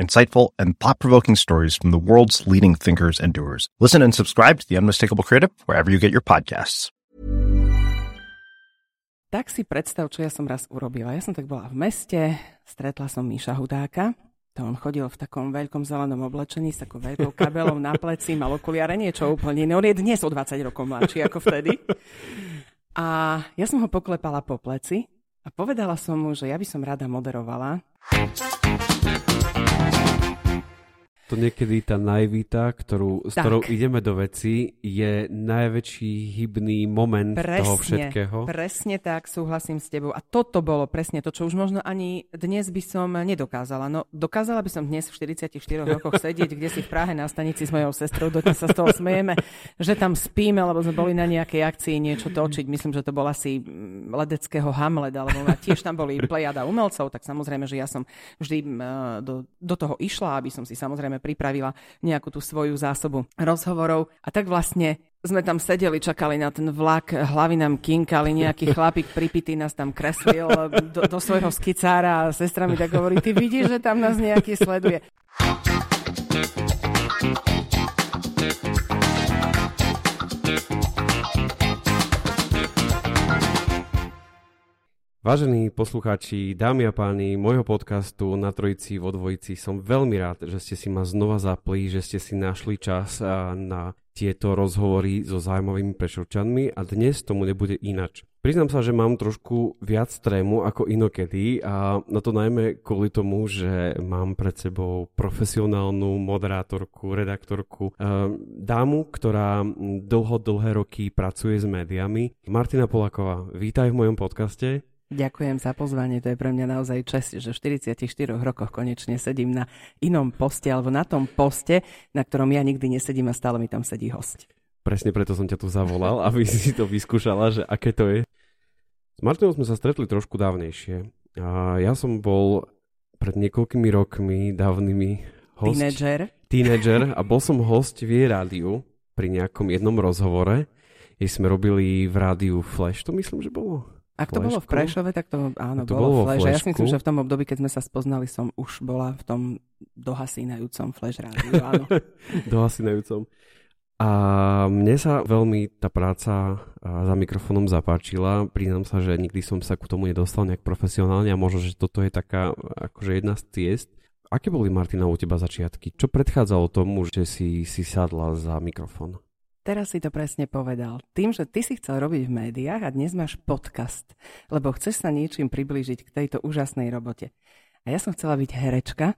insightful, and thought provoking stories from the world's leading thinkers and doers. Listen and subscribe to The Unmistakable Creative wherever you get your podcasts. Tak si predstav, čo ja som raz urobila. Ja som tak bola v meste, stretla som Míša Hudáka, to on chodil v takom veľkom zelenom oblečení s takou veľkou kabelou na pleci, mal okuliare, niečo úplne iné. On je dnes o 20 rokov mladší ako vtedy. A ja som ho poklepala po pleci a povedala som mu, že ja by som rada moderovala Thank you. To niekedy tá naivita, ktorú, s ktorou ideme do veci, je najväčší hybný moment presne, toho všetkého. Presne tak, súhlasím s tebou. A toto bolo presne to, čo už možno ani dnes by som nedokázala. No, dokázala by som dnes v 44 rokoch sedieť, kde si v Prahe na stanici s mojou sestrou, dodnes sa z toho smejeme, že tam spíme, lebo sme boli na nejakej akcii niečo točiť. Myslím, že to bol asi mm, ledeckého Hamlet, alebo tiež tam boli plejada umelcov, tak samozrejme, že ja som vždy do, do toho išla, aby som si samozrejme pripravila nejakú tú svoju zásobu rozhovorov. A tak vlastne sme tam sedeli, čakali na ten vlak, hlavy nám kinkali, nejaký chlapík pripitý nás tam kreslil do, do svojho skicára a sestra mi tak hovorí, ty vidíš, že tam nás nejaký sleduje. Vážení poslucháči, dámy a páni môjho podcastu na Trojici vo Dvojici, som veľmi rád, že ste si ma znova zapli, že ste si našli čas na tieto rozhovory so zaujímavými prešovčanmi a dnes tomu nebude inač. Priznám sa, že mám trošku viac trému ako inokedy a na to najmä kvôli tomu, že mám pred sebou profesionálnu moderátorku, redaktorku, dámu, ktorá dlho, dlhé roky pracuje s médiami. Martina Polaková, vítaj v mojom podcaste. Ďakujem za pozvanie, to je pre mňa naozaj čest, že v 44 rokoch konečne sedím na inom poste, alebo na tom poste, na ktorom ja nikdy nesedím a stále mi tam sedí host. Presne preto som ťa tu zavolal, aby si to vyskúšala, že aké to je. S Martinou sme sa stretli trošku dávnejšie. A ja som bol pred niekoľkými rokmi dávnymi host. Teenager. Teenager a bol som host v jej rádiu pri nejakom jednom rozhovore. Jej sme robili v rádiu Flash, to myslím, že bolo ak to bolo v Prešove, tak to áno, to bolo, bolo Flash. Ja si myslím, že v tom období, keď sme sa spoznali, som už bola v tom dohasínajúcom Flash rádiu, áno. dohasínajúcom. A mne sa veľmi tá práca za mikrofónom zapáčila. Priznám sa, že nikdy som sa ku tomu nedostal nejak profesionálne a možno, že toto je taká akože jedna z ciest. Aké boli, Martina, u teba začiatky? Čo predchádzalo tomu, že si, si sadla za mikrofón? Teraz si to presne povedal. Tým, že ty si chcel robiť v médiách a dnes máš podcast, lebo chceš sa niečím priblížiť k tejto úžasnej robote. A ja som chcela byť herečka.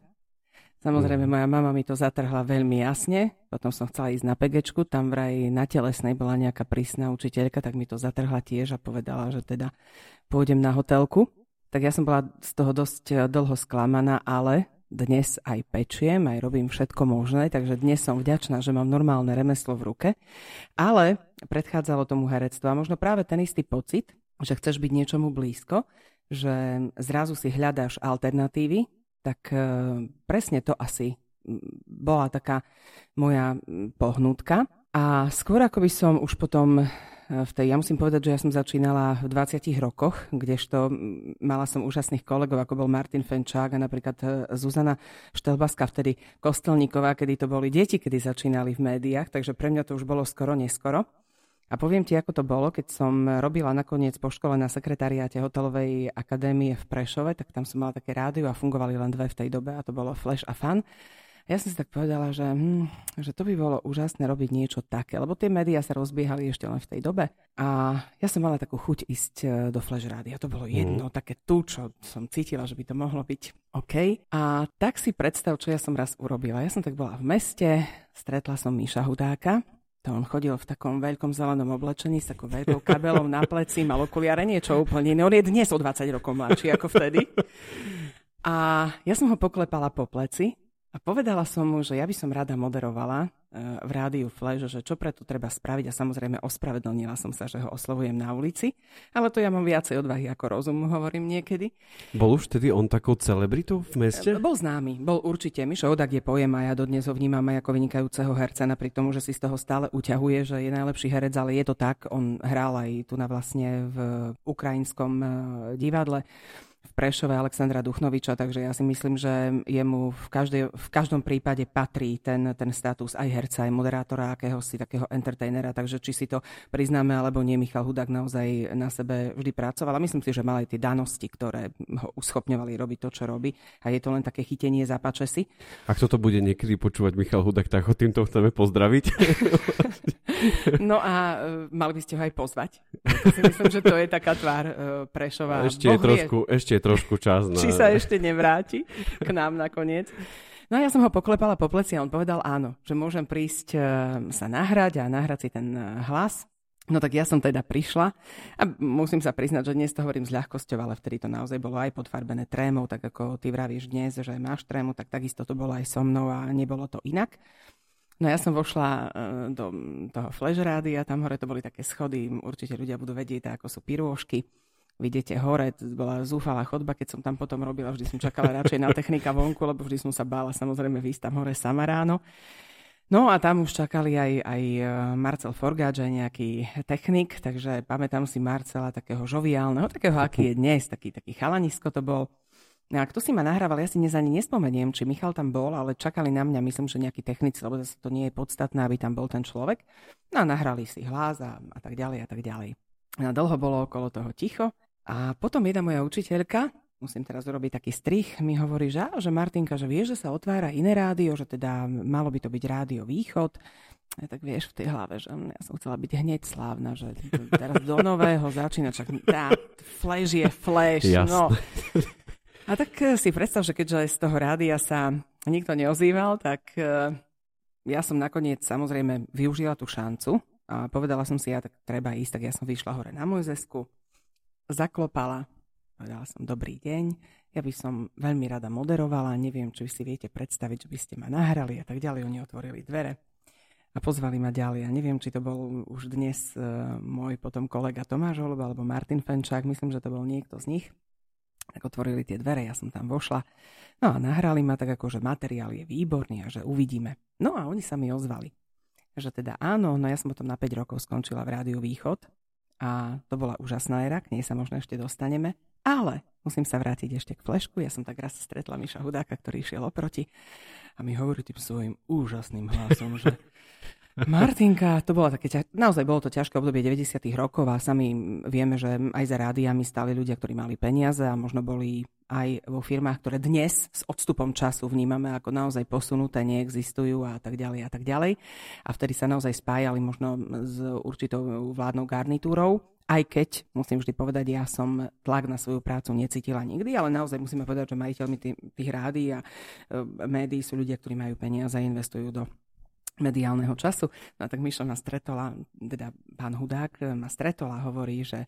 Samozrejme, mhm. moja mama mi to zatrhla veľmi jasne. Potom som chcela ísť na pegečku, tam vraj na telesnej bola nejaká prísna učiteľka, tak mi to zatrhla tiež a povedala, že teda pôjdem na hotelku. Tak ja som bola z toho dosť dlho sklamaná, ale dnes aj pečiem, aj robím všetko možné, takže dnes som vďačná, že mám normálne remeslo v ruke. Ale predchádzalo tomu herectvo a možno práve ten istý pocit, že chceš byť niečomu blízko, že zrazu si hľadáš alternatívy, tak e, presne to asi bola taká moja pohnutka. A skôr ako by som už potom v tej, ja musím povedať, že ja som začínala v 20 rokoch, kdežto mala som úžasných kolegov, ako bol Martin Fenčák a napríklad e, Zuzana Štelbaska, vtedy Kostelníková, kedy to boli deti, kedy začínali v médiách, takže pre mňa to už bolo skoro neskoro. A poviem ti, ako to bolo, keď som robila nakoniec po škole na sekretariáte hotelovej akadémie v Prešove, tak tam som mala také rádio a fungovali len dve v tej dobe a to bolo Flash a Fun ja som si tak povedala, že, hm, že to by bolo úžasné robiť niečo také, lebo tie médiá sa rozbiehali ešte len v tej dobe. A ja som mala takú chuť ísť e, do Flash Rádia. To bolo jedno, mm. také tu, čo som cítila, že by to mohlo byť OK. A tak si predstav, čo ja som raz urobila. Ja som tak bola v meste, stretla som Míša Hudáka, to on chodil v takom veľkom zelenom oblečení s takou veľkou kabelou na pleci, mal okuliare, niečo úplne iné. On je dnes o 20 rokov mladší ako vtedy. A ja som ho poklepala po pleci a povedala som mu, že ja by som rada moderovala v rádiu Flash, že čo preto treba spraviť a samozrejme ospravedlnila som sa, že ho oslovujem na ulici, ale to ja mám viacej odvahy ako rozum, hovorím niekedy. Bol už tedy on takou celebritou v meste? Bol známy, bol určite. Mišo Odak je pojem a ja dodnes ho vnímam aj ako vynikajúceho herca, napriek tomu, že si z toho stále uťahuje, že je najlepší herec, ale je to tak. On hral aj tu na vlastne v ukrajinskom eh, divadle v Prešove Alexandra Duchnoviča, takže ja si myslím, že jemu v, každej, v každom prípade patrí ten, ten status aj herca, aj moderátora, akéhosi takého entertainera, takže či si to priznáme alebo nie, Michal Hudák naozaj na sebe vždy pracoval a myslím si, že mal aj tie danosti, ktoré ho uschopňovali robiť to, čo robí a je to len také chytenie zapače si. Ak toto bude niekedy počúvať Michal Hudák, tak ho týmto chceme pozdraviť. no a uh, mali by ste ho aj pozvať. Si myslím, že to je taká tvár uh, Prešova. Ešte je trošku, ešte je trošku čas. Na... Či sa ešte nevráti k nám nakoniec. No a ja som ho poklepala po pleci a on povedal áno, že môžem prísť uh, sa nahrať a nahrať si ten uh, hlas. No tak ja som teda prišla a musím sa priznať, že dnes to hovorím s ľahkosťou, ale vtedy to naozaj bolo aj podfarbené trémou, tak ako ty vravíš dnes, že máš trému, tak takisto to bolo aj so mnou a nebolo to inak. No ja som vošla uh, do toho flash rádia, tam hore to boli také schody, určite ľudia budú vedieť, ako sú pirôžky vidíte hore, bola zúfalá chodba, keď som tam potom robila, vždy som čakala radšej na technika vonku, lebo vždy som sa bála samozrejme výjsť tam hore sama ráno. No a tam už čakali aj, aj e, Marcel Forgáč, aj nejaký technik, takže pamätám si Marcela takého žoviálneho, takého, aký je dnes, taký, taký chalanisko to bol. A kto si ma nahrával, ja si dnes ani nespomeniem, či Michal tam bol, ale čakali na mňa, myslím, že nejaký technici, lebo zase to nie je podstatné, aby tam bol ten človek. No a nahrali si hlas a, a tak ďalej a tak ďalej. No dlho bolo okolo toho ticho. A potom jedna moja učiteľka, musím teraz urobiť taký strich, mi hovorí, že, že Martinka, že vieš, že sa otvára iné rádio, že teda malo by to byť rádio Východ. Ja tak vieš v tej hlave, že ja som chcela byť hneď slávna, že teraz do nového začína, čak tá flash je flash. Jasne. No. A tak eh, si predstav, že keďže z toho rádia sa nikto neozýval, tak eh, ja som nakoniec samozrejme využila tú šancu a povedala som si, ja tak treba ísť, tak ja som vyšla hore na Mojzesku, zaklopala. Povedala som, dobrý deň, ja by som veľmi rada moderovala, neviem, či si viete predstaviť, že by ste ma nahrali a tak ďalej. Oni otvorili dvere a pozvali ma ďalej. A neviem, či to bol už dnes uh, môj potom kolega Tomáš Holub alebo Martin Fenčák, myslím, že to bol niekto z nich. Tak otvorili tie dvere, ja som tam vošla. No a nahrali ma tak ako, že materiál je výborný a že uvidíme. No a oni sa mi ozvali. Že teda áno, no ja som potom na 5 rokov skončila v Rádiu Východ a to bola úžasná éra, k nej sa možno ešte dostaneme. Ale musím sa vrátiť ešte k flešku. Ja som tak raz stretla Miša Hudáka, ktorý išiel oproti a mi hovorí tým svojim úžasným hlasom, že Martinka, to bolo také, naozaj bolo to ťažké obdobie 90. rokov a sami vieme, že aj za rádiami stali ľudia, ktorí mali peniaze a možno boli aj vo firmách, ktoré dnes s odstupom času vnímame ako naozaj posunuté, neexistujú a tak ďalej a tak ďalej. A vtedy sa naozaj spájali možno s určitou vládnou garnitúrou. Aj keď, musím vždy povedať, ja som tlak na svoju prácu necítila nikdy, ale naozaj musíme povedať, že majiteľmi tých, tých rádií a e, médií sú ľudia, ktorí majú peniaze a investujú do mediálneho času. No tak Mišo ma stretol, teda pán Hudák ma stretol a hovorí, že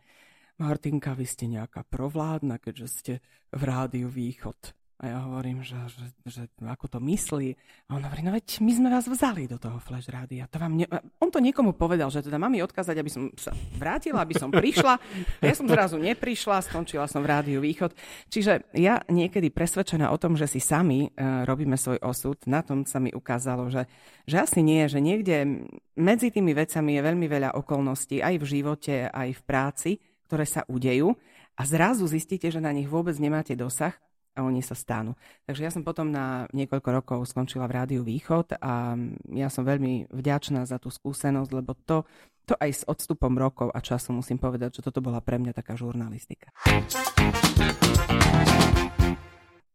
Martinka, vy ste nejaká provládna, keďže ste v rádiu Východ. A ja hovorím, že, že, že ako to myslí. A on hovorí, no veď my sme vás vzali do toho Flash rádia. To vám ne... On to niekomu povedal, že teda mám mi odkázať, aby som sa vrátila, aby som prišla. Ja som zrazu neprišla, skončila som v rádiu Východ. Čiže ja niekedy presvedčená o tom, že si sami uh, robíme svoj osud, na tom sa mi ukázalo, že, že asi nie, že niekde medzi tými vecami je veľmi veľa okolností aj v živote, aj v práci, ktoré sa udejú a zrazu zistíte, že na nich vôbec nemáte dosah a oni sa stanú. Takže ja som potom na niekoľko rokov skončila v Rádiu Východ a ja som veľmi vďačná za tú skúsenosť, lebo to, to aj s odstupom rokov a času musím povedať, že toto bola pre mňa taká žurnalistika.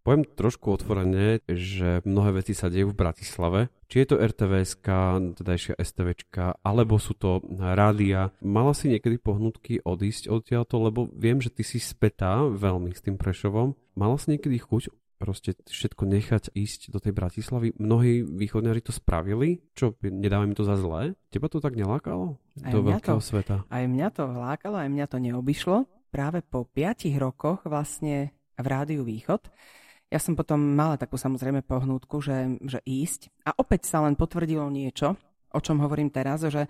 Poviem trošku otvorene, že mnohé veci sa dejú v Bratislave. Či je to RTVSK, tedajšia STVčka, alebo sú to rádia. Mala si niekedy pohnutky odísť odtiaľto, lebo viem, že ty si spätá veľmi s tým Prešovom. Mala si niekedy chuť proste všetko nechať ísť do tej Bratislavy. Mnohí východňari to spravili, čo nedávam to za zlé. Teba to tak nelákalo? Aj do veľkého to, sveta. Aj mňa to lákalo, aj mňa to neobyšlo. Práve po piatich rokoch vlastne v Rádiu Východ ja som potom mala takú samozrejme pohnútku, že, že ísť. A opäť sa len potvrdilo niečo, o čom hovorím teraz, že e,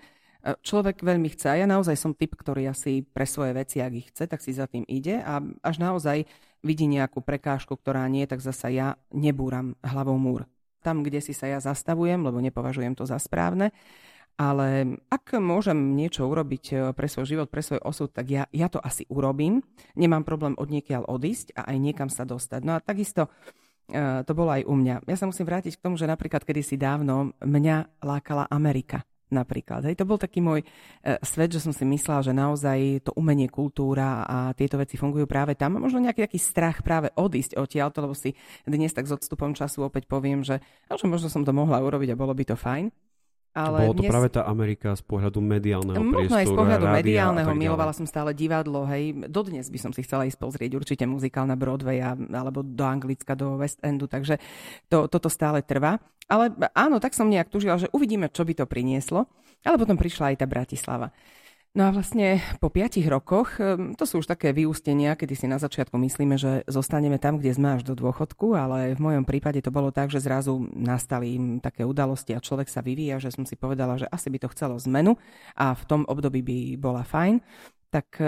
človek veľmi chce. A ja naozaj som typ, ktorý asi pre svoje veci, ak ich chce, tak si za tým ide a až naozaj vidí nejakú prekážku, ktorá nie, tak zasa ja nebúram hlavou múr. Tam, kde si sa ja zastavujem, lebo nepovažujem to za správne, ale ak môžem niečo urobiť e, pre svoj život, pre svoj osud, tak ja, ja to asi urobím. Nemám problém od niekiaľ odísť a aj niekam sa dostať. No a takisto e, to bolo aj u mňa. Ja sa musím vrátiť k tomu, že napríklad kedysi dávno mňa lákala Amerika napríklad. Hej, to bol taký môj e, svet, že som si myslela, že naozaj to umenie, kultúra a tieto veci fungujú práve tam. Možno nejaký taký strach práve odísť odtiaľ, lebo si dnes tak s odstupom času opäť poviem, že, že možno som to mohla urobiť a bolo by to fajn. Ale Bolo to dnes... práve tá Amerika z pohľadu mediálneho Možno priestoru. aj z pohľadu mediálneho, milovala som stále divadlo, hej. Dodnes by som si chcela ísť pozrieť určite muzikál na Broadway a, alebo do Anglicka, do West Endu, takže to, toto stále trvá. Ale áno, tak som nejak tužila, že uvidíme, čo by to prinieslo. Ale potom prišla aj tá Bratislava. No a vlastne po piatich rokoch, to sú už také vyústenia, kedy si na začiatku myslíme, že zostaneme tam, kde sme až do dôchodku, ale v mojom prípade to bolo tak, že zrazu nastali také udalosti a človek sa vyvíja, že som si povedala, že asi by to chcelo zmenu a v tom období by bola fajn. Tak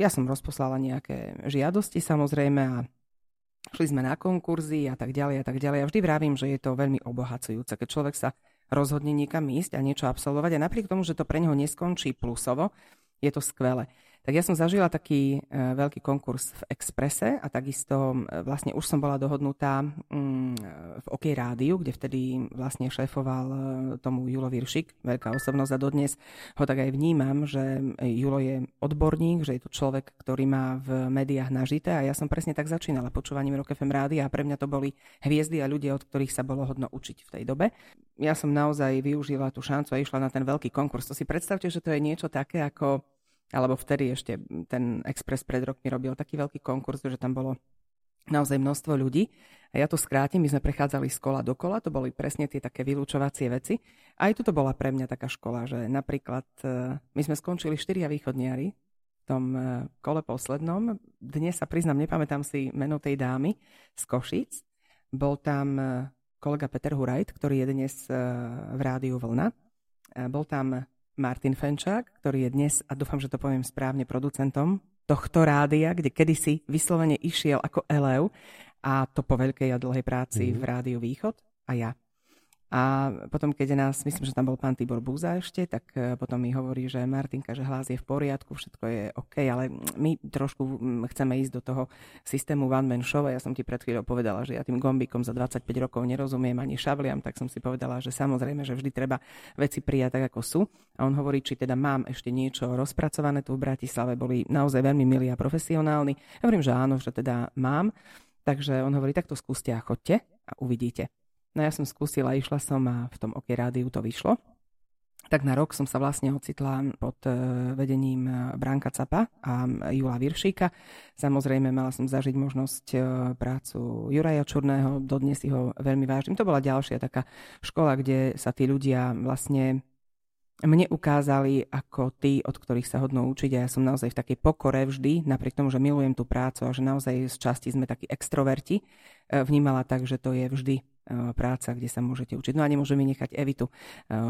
ja som rozposlala nejaké žiadosti samozrejme a šli sme na konkurzy a tak ďalej a tak ďalej. A vždy vravím, že je to veľmi obohacujúce, keď človek sa rozhodne niekam ísť a niečo absolvovať. A napriek tomu, že to pre neho neskončí plusovo, je to skvelé. Tak ja som zažila taký e, veľký konkurs v Exprese a takisto vlastne už som bola dohodnutá mm, v OK rádiu, kde vtedy vlastne šéfoval e, tomu Julo Viršik, veľká osobnosť a dodnes ho tak aj vnímam, že Julo je odborník, že je to človek, ktorý má v médiách nažité a ja som presne tak začínala počúvaním Rock FM rádia a pre mňa to boli hviezdy a ľudia, od ktorých sa bolo hodno učiť v tej dobe. Ja som naozaj využila tú šancu a išla na ten veľký konkurs. To si predstavte, že to je niečo také ako alebo vtedy ešte ten Express pred rokmi robil taký veľký konkurs, že tam bolo naozaj množstvo ľudí. A ja to skrátim, my sme prechádzali z kola do kola, to boli presne tie také vylúčovacie veci. Aj tu to bola pre mňa taká škola, že napríklad e, my sme skončili štyria východniari v tom e, kole poslednom. Dnes sa priznám, nepamätám si meno tej dámy z Košíc. Bol tam e, kolega Peter Hurajt, ktorý je dnes v rádiu Vlna. Bol tam Martin Fenčák, ktorý je dnes, a dúfam, že to poviem správne, producentom tohto rádia, kde kedysi vyslovene išiel ako elev a to po veľkej a dlhej práci mm-hmm. v Rádiu Východ a ja. A potom, keď nás, myslím, že tam bol pán Tibor Búza ešte, tak e, potom mi hovorí, že Martinka, že hlas je v poriadku, všetko je OK, ale my trošku chceme ísť do toho systému One Man Show a ja som ti pred chvíľou povedala, že ja tým gombikom za 25 rokov nerozumiem ani šavliam, tak som si povedala, že samozrejme, že vždy treba veci prijať tak, ako sú. A on hovorí, či teda mám ešte niečo rozpracované tu v Bratislave, boli naozaj veľmi milí a profesionálni. Ja hovorím, že áno, že teda mám. Takže on hovorí, tak to skúste a chodte a uvidíte. No ja som skúsila, išla som a v tom OK rádiu to vyšlo. Tak na rok som sa vlastne ocitla pod e, vedením e, Branka Capa a Jula Viršíka. Samozrejme mala som zažiť možnosť e, prácu Juraja Čurného, dodnes si ho veľmi vážim. To bola ďalšia taká škola, kde sa tí ľudia vlastne mne ukázali ako tí, od ktorých sa hodno učiť a ja som naozaj v takej pokore vždy, napriek tomu, že milujem tú prácu a že naozaj z časti sme takí extroverti, vnímala tak, že to je vždy práca, kde sa môžete učiť. No a nemôžem nechať Evitu, e,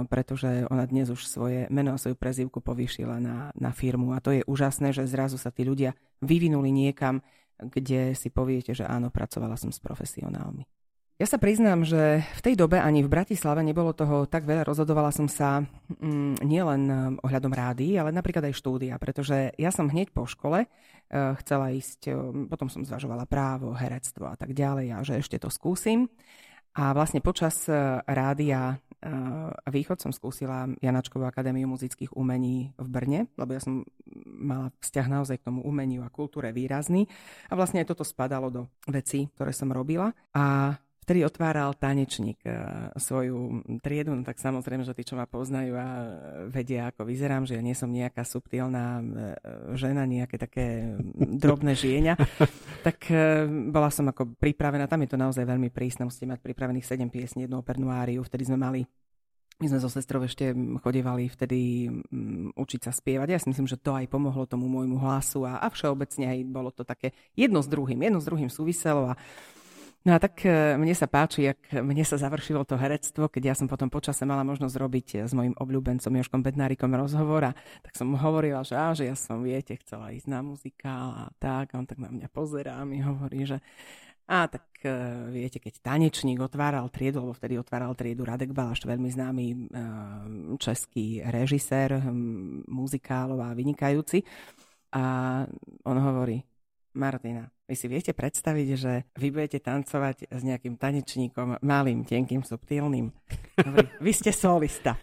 pretože ona dnes už svoje meno a svoju prezivku povýšila na, na firmu a to je úžasné, že zrazu sa tí ľudia vyvinuli niekam, kde si poviete, že áno, pracovala som s profesionálmi. Ja sa priznám, že v tej dobe ani v Bratislave nebolo toho tak veľa. Rozhodovala som sa mm, nielen e, ohľadom rády, ale napríklad aj štúdia, pretože ja som hneď po škole uh, chcela ísť, uh, potom som zvažovala právo, herectvo a tak ďalej a že ešte to skúsim. A vlastne počas e, rádia e, Východ som skúsila Janačkovú akadémiu muzických umení v Brne, lebo ja som mala vzťah naozaj k tomu umeniu a kultúre výrazný. A vlastne aj toto spadalo do vecí, ktoré som robila. A vtedy otváral tanečník e, svoju triedu, no tak samozrejme, že tí, čo ma poznajú a vedia, ako vyzerám, že ja nie som nejaká subtilná e, žena, nejaké také drobné žienia, tak e, bola som ako pripravená, tam je to naozaj veľmi prísne, musíte mať pripravených 7 piesní, jednu opernú áriu, vtedy sme mali my sme so sestrou ešte chodevali vtedy um, učiť sa spievať. Ja si myslím, že to aj pomohlo tomu môjmu hlasu a, a všeobecne aj bolo to také jedno s druhým, jedno s druhým súviselo a No a tak e, mne sa páči, jak mne sa završilo to herectvo, keď ja som potom počase mala možnosť robiť e, s mojim obľúbencom Joškom Bednárikom rozhovor a tak som mu hovorila, že, á, že ja som, viete, chcela ísť na muzikál a tak. A on tak na mňa pozerá a mi hovorí, že a tak e, viete, keď tanečník otváral triedu, lebo vtedy otváral triedu Radek Balaš, veľmi známy český režisér muzikálov a vynikajúci. A on hovorí, Martina, vy si viete predstaviť, že vy budete tancovať s nejakým tanečníkom malým, tenkým, subtilným. Dobrý, vy ste solista.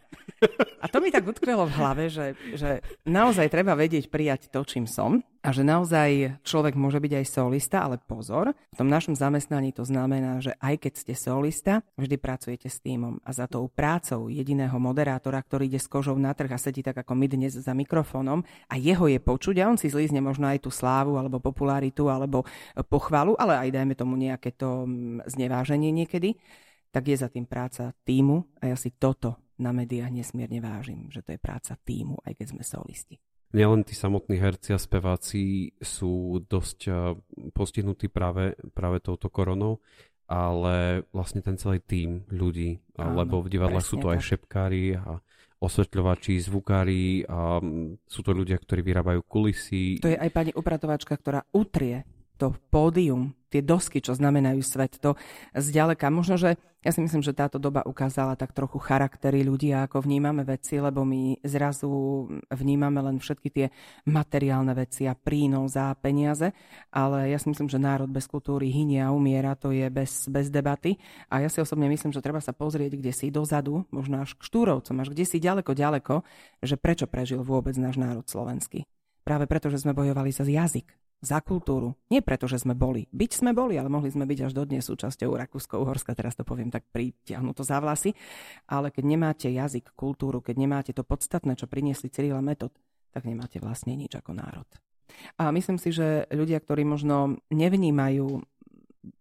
A to mi tak utkvelo v hlave, že, že naozaj treba vedieť prijať to, čím som a že naozaj človek môže byť aj solista, ale pozor, v tom našom zamestnaní to znamená, že aj keď ste solista, vždy pracujete s týmom a za tou prácou jediného moderátora, ktorý ide s kožou na trh a sedí tak ako my dnes za mikrofónom a jeho je počuť a on si zlízne možno aj tú slávu alebo popularitu alebo pochvalu, ale aj dajme tomu nejaké to mm, zneváženie niekedy, tak je za tým práca týmu a ja si toto na médiách nesmierne vážim, že to je práca týmu, aj keď sme solisti. Nielen tí samotní herci a speváci sú dosť eh, postihnutí práve, práve touto koronou, ale vlastne ten celý tým ľudí, Áno, lebo v divadlách sú to tak. aj šepkári a osvetľovači, zvukári a mm, sú to ľudia, ktorí vyrábajú kulisy. To je aj pani upratovačka, ktorá utrie to pódium, tie dosky, čo znamenajú svet, to zďaleka. Možno, že ja si myslím, že táto doba ukázala tak trochu charaktery ľudí, ako vnímame veci, lebo my zrazu vnímame len všetky tie materiálne veci a prínos za peniaze, ale ja si myslím, že národ bez kultúry hynie a umiera, to je bez, bez debaty. A ja si osobne myslím, že treba sa pozrieť, kde si dozadu, možno až k Štúrovcom, až kde si ďaleko, ďaleko, že prečo prežil vôbec náš národ slovenský. Práve preto, že sme bojovali za jazyk, za kultúru. Nie preto, že sme boli. Byť sme boli, ale mohli sme byť až dodnes súčasťou Rakúsko-Uhorska, teraz to poviem tak pritiahnuto za vlasy. Ale keď nemáte jazyk, kultúru, keď nemáte to podstatné, čo priniesli Cyril a Metod, tak nemáte vlastne nič ako národ. A myslím si, že ľudia, ktorí možno nevnímajú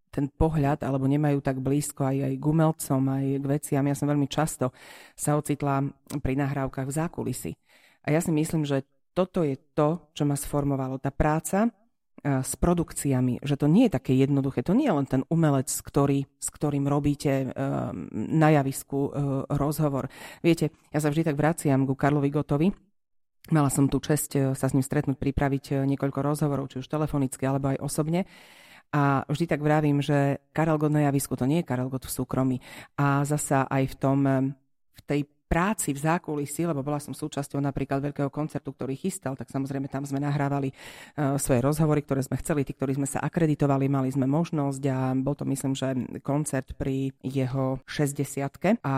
ten pohľad, alebo nemajú tak blízko aj, aj k umelcom, aj k veciam. Ja som veľmi často sa ocitla pri nahrávkach v zákulisi. A ja si myslím, že toto je to, čo ma sformovalo. Tá práca, s produkciami, že to nie je také jednoduché. To nie je len ten umelec, ktorý, s ktorým robíte na javisku rozhovor. Viete, ja sa vždy tak vraciam ku Karlovi Gotovi. Mala som tu čest sa s ním stretnúť, pripraviť niekoľko rozhovorov, či už telefonicky, alebo aj osobne. A vždy tak vravím, že Karel Gott na javisku to nie je Karel Gott v súkromí. A zasa aj v tom, v tej práci v zákulisí, lebo bola som súčasťou napríklad veľkého koncertu, ktorý chystal, tak samozrejme tam sme nahrávali uh, svoje rozhovory, ktoré sme chceli, tí, ktorí sme sa akreditovali, mali sme možnosť a bol to myslím, že koncert pri jeho 60 a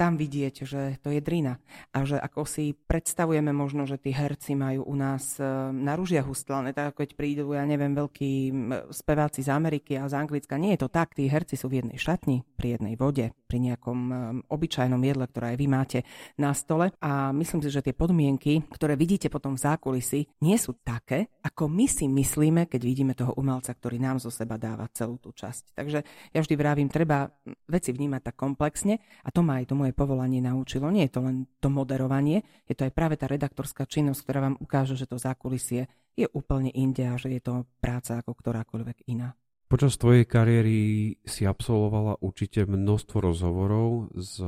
tam vidieť, že to je drina a že ako si predstavujeme možno, že tí herci majú u nás uh, na ružiach ustlané, tak ako keď prídu, ja neviem, veľkí speváci z Ameriky a z Anglicka. Nie je to tak, tí herci sú v jednej šatni, pri jednej vode, pri nejakom um, obyčajnom jedle, ktoré aj vy máte máte na stole. A myslím si, že tie podmienky, ktoré vidíte potom v zákulisi, nie sú také, ako my si myslíme, keď vidíme toho umelca, ktorý nám zo seba dáva celú tú časť. Takže ja vždy vravím, treba veci vnímať tak komplexne a to ma aj to moje povolanie naučilo. Nie je to len to moderovanie, je to aj práve tá redaktorská činnosť, ktorá vám ukáže, že to zákulisie je úplne inde a že je to práca ako ktorákoľvek iná. Počas tvojej kariéry si absolvovala určite množstvo rozhovorov s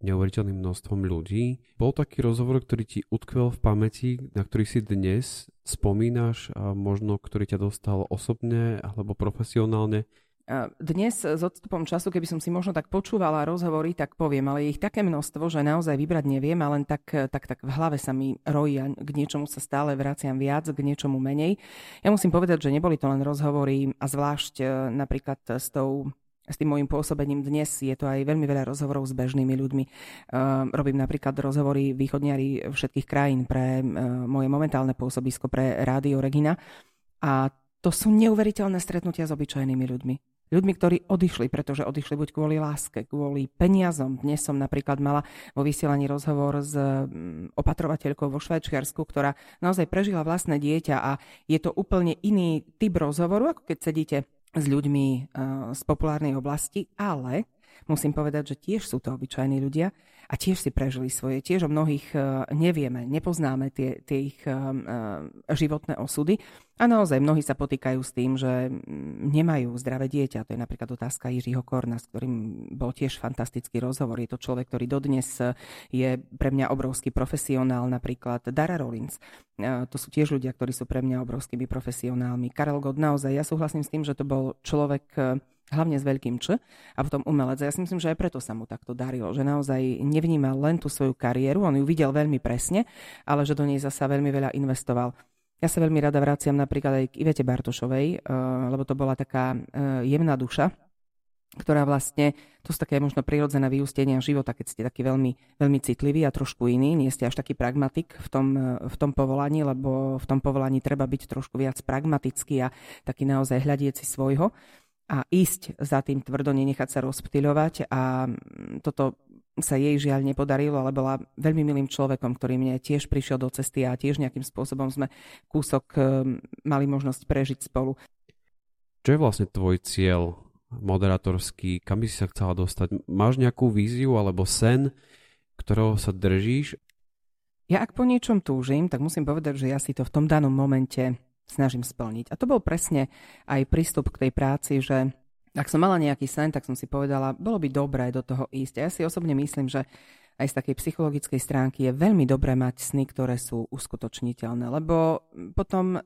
neuveriteľným množstvom ľudí. Bol taký rozhovor, ktorý ti utkvel v pamäti, na ktorý si dnes spomínaš a možno ktorý ťa dostal osobne alebo profesionálne? Dnes s odstupom času, keby som si možno tak počúvala rozhovory, tak poviem, ale je ich také množstvo, že naozaj vybrať neviem, ale len tak, tak, tak v hlave sa mi rojí a k niečomu sa stále vraciam viac, k niečomu menej. Ja musím povedať, že neboli to len rozhovory a zvlášť e, napríklad s tou s tým môjim pôsobením dnes je to aj veľmi veľa rozhovorov s bežnými ľuďmi. Uh, robím napríklad rozhovory východniari všetkých krajín pre uh, moje momentálne pôsobisko pre Rádio Regina a to sú neuveriteľné stretnutia s obyčajnými ľuďmi. Ľuďmi, ktorí odišli, pretože odišli buď kvôli láske, kvôli peniazom. Dnes som napríklad mala vo vysielaní rozhovor s opatrovateľkou vo Švajčiarsku, ktorá naozaj prežila vlastné dieťa a je to úplne iný typ rozhovoru, ako keď sedíte s ľuďmi uh, z populárnej oblasti, ale musím povedať, že tiež sú to obyčajní ľudia a tiež si prežili svoje. Tiež o mnohých uh, nevieme, nepoznáme tie, tie ich uh, životné osudy. A naozaj mnohí sa potýkajú s tým, že nemajú zdravé dieťa. To je napríklad otázka Jiřího Korna, s ktorým bol tiež fantastický rozhovor. Je to človek, ktorý dodnes je pre mňa obrovský profesionál, napríklad Dara Rollins. To sú tiež ľudia, ktorí sú pre mňa obrovskými profesionálmi. Karel God, naozaj, ja súhlasím s tým, že to bol človek hlavne s veľkým Č a potom umelec. A ja si myslím, že aj preto sa mu takto darilo, že naozaj nevnímal len tú svoju kariéru, on ju videl veľmi presne, ale že do nej zasa veľmi veľa investoval. Ja sa veľmi rada vraciam napríklad aj k Ivete Bartošovej, eh, lebo to bola taká eh, jemná duša, ktorá vlastne, to sú také možno prirodzené vyústenia života, keď ste taký veľmi, veľmi citlivý a trošku iný, nie ste až taký pragmatik v tom, eh, v tom povolaní, lebo v tom povolaní treba byť trošku viac pragmatický a taký naozaj hľadieci svojho a ísť za tým tvrdo, nenechať sa rozptýľovať a mm, toto sa jej žiaľ nepodarilo, ale bola veľmi milým človekom, ktorý mne tiež prišiel do cesty a tiež nejakým spôsobom sme kúsok mm, mali možnosť prežiť spolu. Čo je vlastne tvoj cieľ moderatorský? Kam by si sa chcela dostať? Máš nejakú víziu alebo sen, ktorého sa držíš? Ja ak po niečom túžim, tak musím povedať, že ja si to v tom danom momente snažím splniť. A to bol presne aj prístup k tej práci, že ak som mala nejaký sen, tak som si povedala, bolo by dobré do toho ísť. A ja si osobne myslím, že aj z takej psychologickej stránky je veľmi dobré mať sny, ktoré sú uskutočniteľné, lebo potom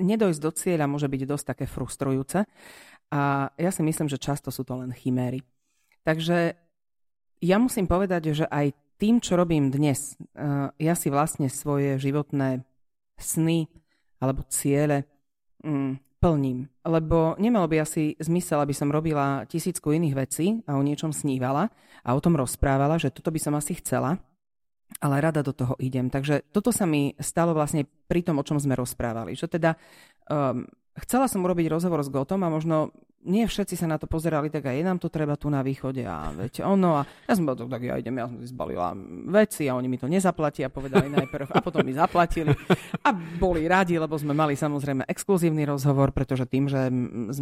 nedojsť do cieľa môže byť dosť také frustrujúce a ja si myslím, že často sú to len chiméry. Takže ja musím povedať, že aj tým, čo robím dnes, eh, ja si vlastne svoje životné sny alebo ciele mm, plním. Lebo nemalo by asi zmysel, aby som robila tisícku iných vecí a o niečom snívala a o tom rozprávala, že toto by som asi chcela, ale rada do toho idem. Takže toto sa mi stalo vlastne pri tom, o čom sme rozprávali. Že teda um, chcela som urobiť rozhovor s Gotom a možno nie všetci sa na to pozerali, tak aj nám to treba tu na východe a veď ono a ja som bol tak ja idem, ja som si zbalila veci a oni mi to nezaplatia, povedali najprv a potom mi zaplatili a boli radi, lebo sme mali samozrejme exkluzívny rozhovor, pretože tým, že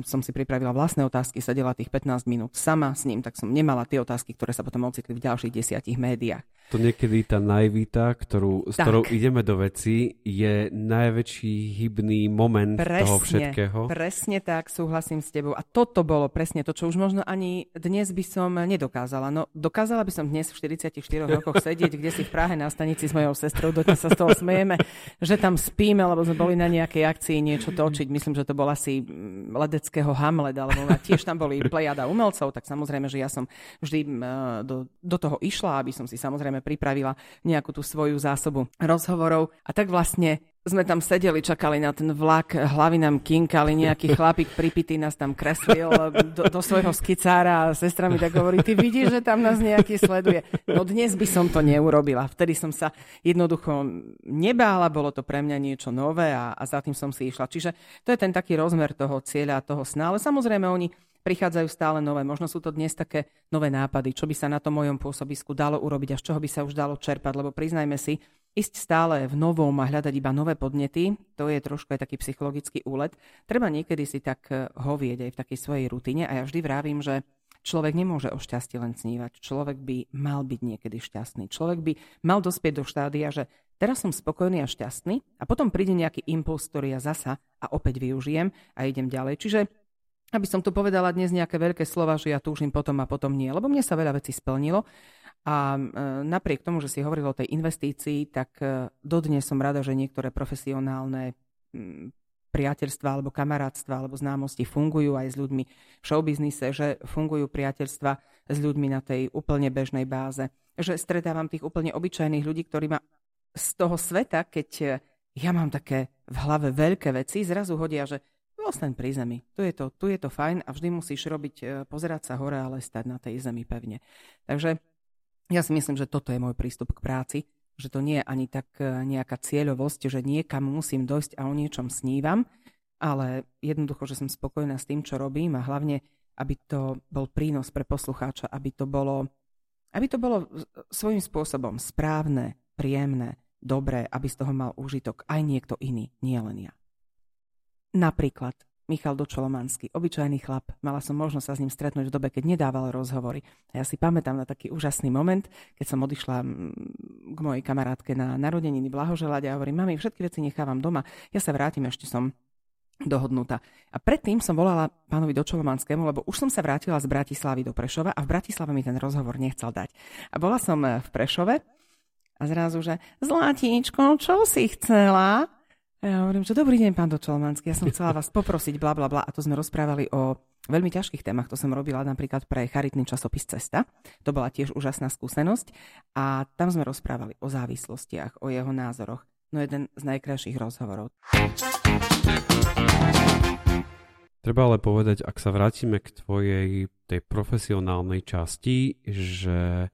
som si pripravila vlastné otázky, sedela tých 15 minút sama s ním, tak som nemala tie otázky, ktoré sa potom ocitli v ďalších desiatich médiách. To niekedy tá naivita, ktorú, s tak. ktorou ideme do veci, je najväčší hybný moment presne, toho všetkého. Presne tak, súhlasím s tebou. A toto bolo presne to, čo už možno ani dnes by som nedokázala. No, dokázala by som dnes v 44 rokoch sedieť, kde si v Prahe na stanici s mojou sestrou, dodnes sa z toho smejeme, že tam spíme, lebo sme boli na nejakej akcii niečo točiť. Myslím, že to bol asi mm, ledeckého Hamlet, alebo tiež tam boli plejada umelcov, tak samozrejme, že ja som vždy do, do toho išla, aby som si samozrejme pripravila nejakú tú svoju zásobu rozhovorov. A tak vlastne sme tam sedeli, čakali na ten vlak, hlavy nám kinkali, nejaký chlapík pripitý nás tam kreslil do, do svojho skicára a sestra mi tak hovorí, ty vidíš, že tam nás nejaký sleduje. No dnes by som to neurobila. Vtedy som sa jednoducho nebála, bolo to pre mňa niečo nové a, a za tým som si išla. Čiže to je ten taký rozmer toho cieľa, toho sna. Ale samozrejme oni prichádzajú stále nové. Možno sú to dnes také nové nápady, čo by sa na tom mojom pôsobisku dalo urobiť a z čoho by sa už dalo čerpať, lebo priznajme si, ísť stále v novom a hľadať iba nové podnety, to je trošku aj taký psychologický úlet. Treba niekedy si tak eh, hovieť aj v takej svojej rutine a ja vždy vravím, že človek nemôže o šťastí len snívať. Človek by mal byť niekedy šťastný. Človek by mal dospieť do štádia, že teraz som spokojný a šťastný a potom príde nejaký impuls, ktorý ja zasa a opäť využijem a idem ďalej. Čiže aby som tu povedala dnes nejaké veľké slova, že ja túžim potom a potom nie, lebo mne sa veľa vecí splnilo. A e, napriek tomu, že si hovoril o tej investícii, tak e, dodnes som rada, že niektoré profesionálne priateľstva alebo kamarátstva alebo známosti fungujú aj s ľuďmi v showbiznise, že fungujú priateľstva s ľuďmi na tej úplne bežnej báze. Že stretávam tých úplne obyčajných ľudí, ktorí ma z toho sveta, keď e, ja mám také v hlave veľké veci, zrazu hodia, že Ostaň pri zemi. Tu je, to, tu je to fajn a vždy musíš robiť, pozerať sa hore, ale stať na tej zemi pevne. Takže ja si myslím, že toto je môj prístup k práci, že to nie je ani tak e, nejaká cieľovosť, že niekam musím dojsť a o niečom snívam, ale jednoducho, že som spokojná s tým, čo robím a hlavne, aby to bol prínos pre poslucháča, aby to bolo, aby to bolo svojím spôsobom správne, príjemné, dobré, aby z toho mal úžitok aj niekto iný, nie len ja. Napríklad, Michal Dočolomanský, obyčajný chlap. Mala som možnosť sa s ním stretnúť v dobe, keď nedával rozhovory. A ja si pamätám na taký úžasný moment, keď som odišla k mojej kamarátke na narodeniny blahoželať a hovorím, mami, všetky veci nechávam doma, ja sa vrátim, ešte som dohodnutá. A predtým som volala pánovi Dočolomanskému, lebo už som sa vrátila z Bratislavy do Prešova a v Bratislave mi ten rozhovor nechcel dať. A bola som v Prešove a zrazu, že Zlatíčko, čo si chcela? A ja hovorím, že dobrý deň, pán Dočolmanský, ja som chcela vás poprosiť, bla, bla, bla. A to sme rozprávali o veľmi ťažkých témach. To som robila napríklad pre charitný časopis Cesta. To bola tiež úžasná skúsenosť. A tam sme rozprávali o závislostiach, o jeho názoroch. No jeden z najkrajších rozhovorov. Treba ale povedať, ak sa vrátime k tvojej tej profesionálnej časti, že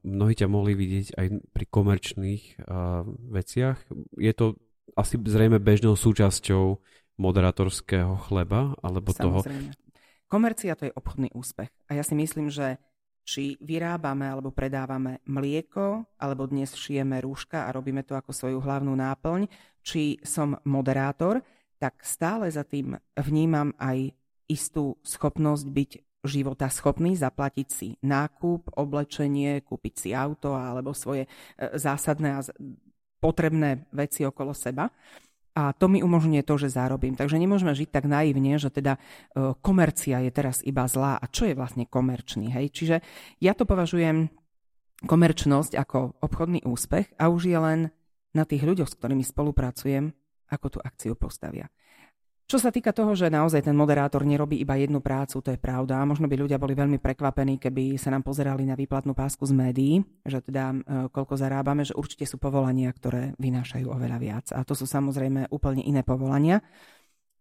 mnohí ťa mohli vidieť aj pri komerčných uh, veciach. Je to asi zrejme bežnou súčasťou moderátorského chleba, alebo Samozrejme. toho... Komercia to je obchodný úspech. A ja si myslím, že či vyrábame alebo predávame mlieko, alebo dnes šijeme rúška a robíme to ako svoju hlavnú náplň, či som moderátor, tak stále za tým vnímam aj istú schopnosť byť života schopný zaplatiť si nákup, oblečenie, kúpiť si auto alebo svoje e, zásadné a potrebné veci okolo seba. A to mi umožňuje to, že zarobím. Takže nemôžeme žiť tak naivne, že teda e, komercia je teraz iba zlá. A čo je vlastne komerčný? Hej? Čiže ja to považujem komerčnosť ako obchodný úspech a už je len na tých ľuďoch, s ktorými spolupracujem, ako tú akciu postavia. Čo sa týka toho, že naozaj ten moderátor nerobí iba jednu prácu, to je pravda. Možno by ľudia boli veľmi prekvapení, keby sa nám pozerali na výplatnú pásku z médií, že teda e, koľko zarábame, že určite sú povolania, ktoré vynášajú oveľa viac. A to sú samozrejme úplne iné povolania.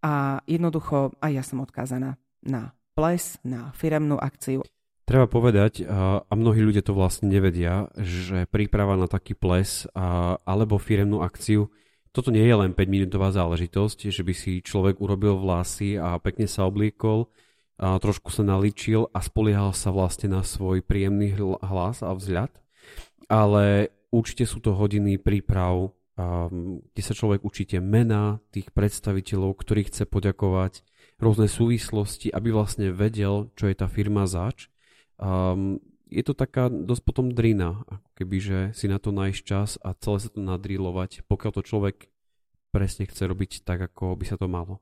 A jednoducho aj ja som odkázaná na ples, na firemnú akciu. Treba povedať, a mnohí ľudia to vlastne nevedia, že príprava na taký ples alebo firemnú akciu toto nie je len 5-minútová záležitosť, že by si človek urobil vlasy a pekne sa obliekol, a trošku sa naličil a spoliehal sa vlastne na svoj príjemný hlas a vzhľad. Ale určite sú to hodiny príprav, kde sa človek učíte mena tých predstaviteľov, ktorých chce poďakovať, rôzne súvislosti, aby vlastne vedel, čo je tá firma zač. Um, je to taká dosť potom drina, ako keby, že si na to nájsť čas a celé sa to nadrilovať, pokiaľ to človek presne chce robiť tak, ako by sa to malo.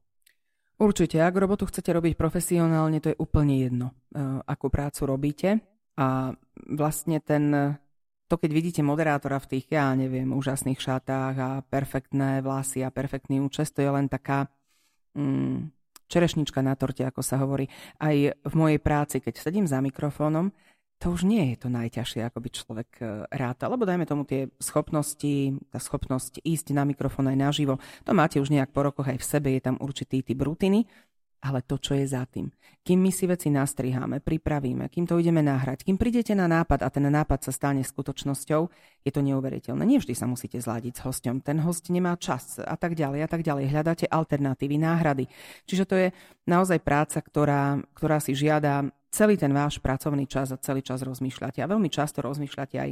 Určite, ak robotu chcete robiť profesionálne, to je úplne jedno, e, akú prácu robíte. A vlastne ten, to keď vidíte moderátora v tých, ja neviem, úžasných šatách a perfektné vlasy a perfektný účest, to je len taká mm, čerešnička na torte, ako sa hovorí. Aj v mojej práci, keď sedím za mikrofónom, to už nie je to najťažšie, ako by človek e, ráta. Lebo dajme tomu tie schopnosti, tá schopnosť ísť na mikrofón aj naživo, to máte už nejak po rokoch aj v sebe, je tam určitý typ rutiny, ale to, čo je za tým. Kým my si veci nastriháme, pripravíme, kým to ideme nahrať, kým prídete na nápad a ten nápad sa stane skutočnosťou, je to neuveriteľné. Nevždy sa musíte zladiť s hosťom. Ten host nemá čas a tak ďalej a tak ďalej. Hľadáte alternatívy, náhrady. Čiže to je naozaj práca, ktorá, ktorá si žiada celý ten váš pracovný čas a celý čas rozmýšľate. A veľmi často rozmýšľate aj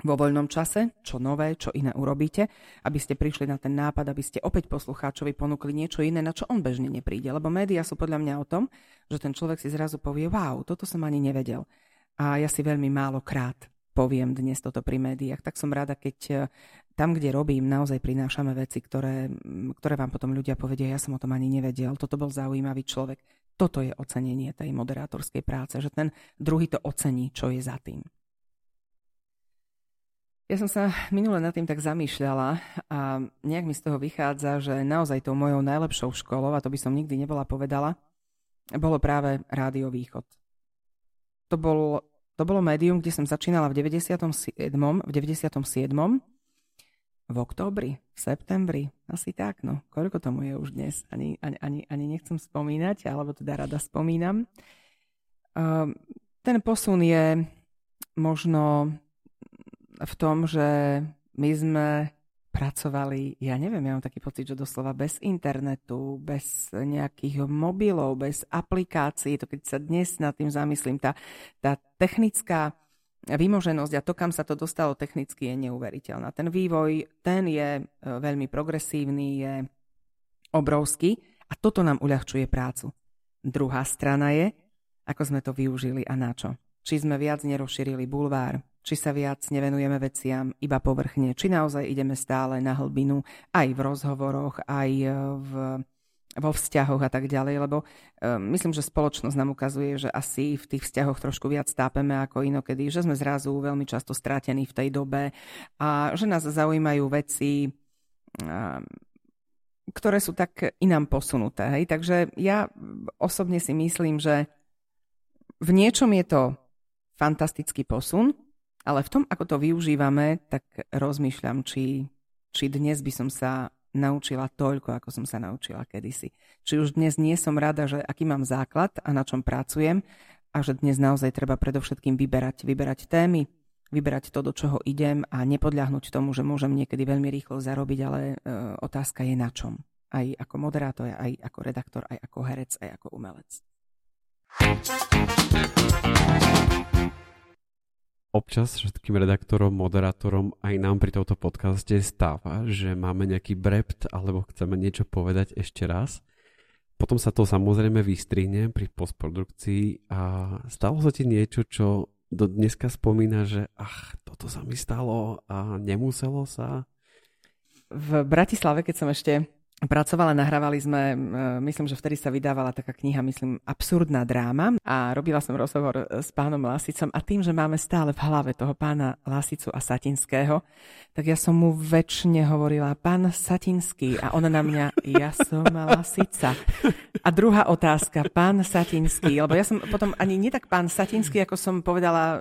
vo voľnom čase, čo nové, čo iné urobíte, aby ste prišli na ten nápad, aby ste opäť poslucháčovi ponúkli niečo iné, na čo on bežne nepríde. Lebo médiá sú podľa mňa o tom, že ten človek si zrazu povie, wow, toto som ani nevedel. A ja si veľmi málo krát poviem dnes toto pri médiách, tak som rada, keď eh, tam, kde robím, naozaj prinášame veci, ktoré, ktoré vám potom ľudia povedia, ja som o tom ani nevedel, toto bol zaujímavý človek. Toto je ocenenie tej moderátorskej práce, že ten druhý to ocení, čo je za tým. Ja som sa minule nad tým tak zamýšľala a nejak mi z toho vychádza, že naozaj tou mojou najlepšou školou, a to by som nikdy nebola povedala, bolo práve Rádio Východ. To, bol, to bolo médium, kde som začínala v 97. V 97 v októbri, v septembri, asi tak, no. Koľko tomu je už dnes? Ani, ani, ani, ani nechcem spomínať, alebo teda rada spomínam. Uh, ten posun je možno v tom, že my sme pracovali, ja neviem, ja mám taký pocit, že doslova bez internetu, bez nejakých mobilov, bez aplikácií, to keď sa dnes nad tým zamyslím, tá, tá technická vymoženosť a to, kam sa to dostalo technicky, je neuveriteľná. Ten vývoj, ten je e, veľmi progresívny, je obrovský A toto nám uľahčuje prácu. Druhá strana je, ako sme to využili a na čo. Či sme viac nerozšírili bulvár, či sa viac nevenujeme veciam iba povrchne, či naozaj ideme stále na hlbinu aj v rozhovoroch, aj v vo vzťahoch a tak ďalej, lebo um, myslím, že spoločnosť nám ukazuje, že asi v tých vzťahoch trošku viac tápeme ako inokedy, že sme zrazu veľmi často strátení v tej dobe a že nás zaujímajú veci, um, ktoré sú tak inám posunuté. Hej? Takže ja osobne si myslím, že v niečom je to fantastický posun, ale v tom, ako to využívame, tak rozmýšľam, či, či dnes by som sa naučila toľko, ako som sa naučila kedysi. Či už dnes nie som rada, že aký mám základ a na čom pracujem a že dnes naozaj treba predovšetkým vyberať, vyberať témy, vyberať to, do čoho idem a nepodľahnuť tomu, že môžem niekedy veľmi rýchlo zarobiť, ale e, otázka je na čom. Aj ako moderátor, aj ako redaktor, aj ako herec, aj ako umelec občas všetkým redaktorom, moderátorom aj nám pri tomto podcaste stáva, že máme nejaký brept alebo chceme niečo povedať ešte raz. Potom sa to samozrejme vystrihne pri postprodukcii a stalo sa ti niečo, čo do dneska spomína, že ach, toto sa mi stalo a nemuselo sa. V Bratislave, keď som ešte pracovala, nahrávali sme, myslím, že vtedy sa vydávala taká kniha, myslím, absurdná dráma. A robila som rozhovor s pánom Lasicom a tým, že máme stále v hlave toho pána Lasicu a Satinského, tak ja som mu väčšine hovorila, pán Satinský. A on na mňa, ja som Lasica. A druhá otázka, pán Satinský, lebo ja som potom ani nie tak pán Satinský, ako som povedala e,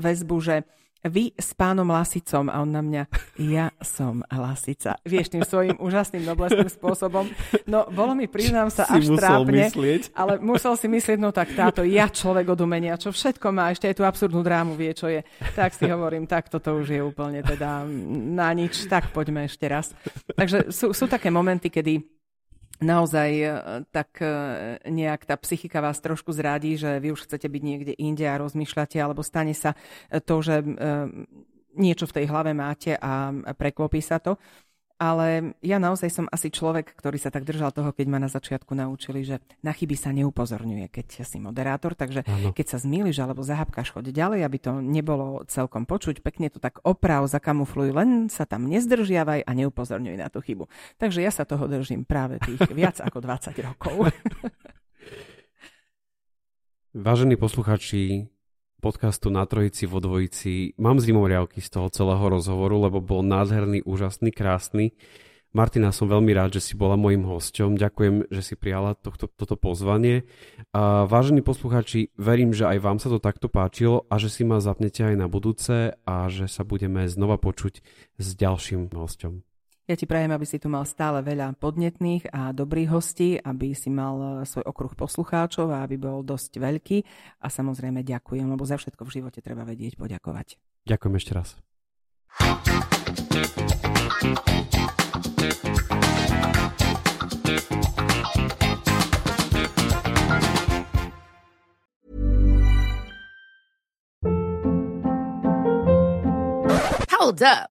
väzbu, že vy s pánom Lasicom a on na mňa, ja som Lasica. Vieš, tým svojim úžasným noblesným spôsobom. No, bolo mi, priznám sa, si až trápne, myslieť. ale musel si myslieť, no tak táto ja človek od umenia, čo všetko má, ešte aj tú absurdnú drámu vie, čo je. Tak si hovorím, tak toto už je úplne teda na nič, tak poďme ešte raz. Takže sú, sú také momenty, kedy naozaj e, tak e, nejak tá psychika vás trošku zradí, že vy už chcete byť niekde inde a rozmýšľate, alebo stane sa to, že e, niečo v tej hlave máte a preklopí sa to. Ale ja naozaj som asi človek, ktorý sa tak držal toho, keď ma na začiatku naučili, že na chyby sa neupozorňuje, keď si moderátor, takže ano. keď sa zmýliš alebo zahapkáš, choď ďalej, aby to nebolo celkom počuť, pekne to tak oprav, zakamufluj, len sa tam nezdržiavaj a neupozorňuj na tú chybu. Takže ja sa toho držím práve tých viac ako 20 rokov. Vážení posluchači, podcastu na Trojici vo Dvojici. Mám zimomriavky z toho celého rozhovoru, lebo bol nádherný, úžasný, krásny. Martina, som veľmi rád, že si bola mojim hosťom. Ďakujem, že si prijala tohto, toto pozvanie. A vážení poslucháči, verím, že aj vám sa to takto páčilo a že si ma zapnete aj na budúce a že sa budeme znova počuť s ďalším hosťom. Ja ti prajem, aby si tu mal stále veľa podnetných a dobrých hostí, aby si mal e, svoj okruh poslucháčov a aby bol dosť veľký. A samozrejme ďakujem, lebo za všetko v živote treba vedieť poďakovať. Ďakujem ešte raz. Hold up.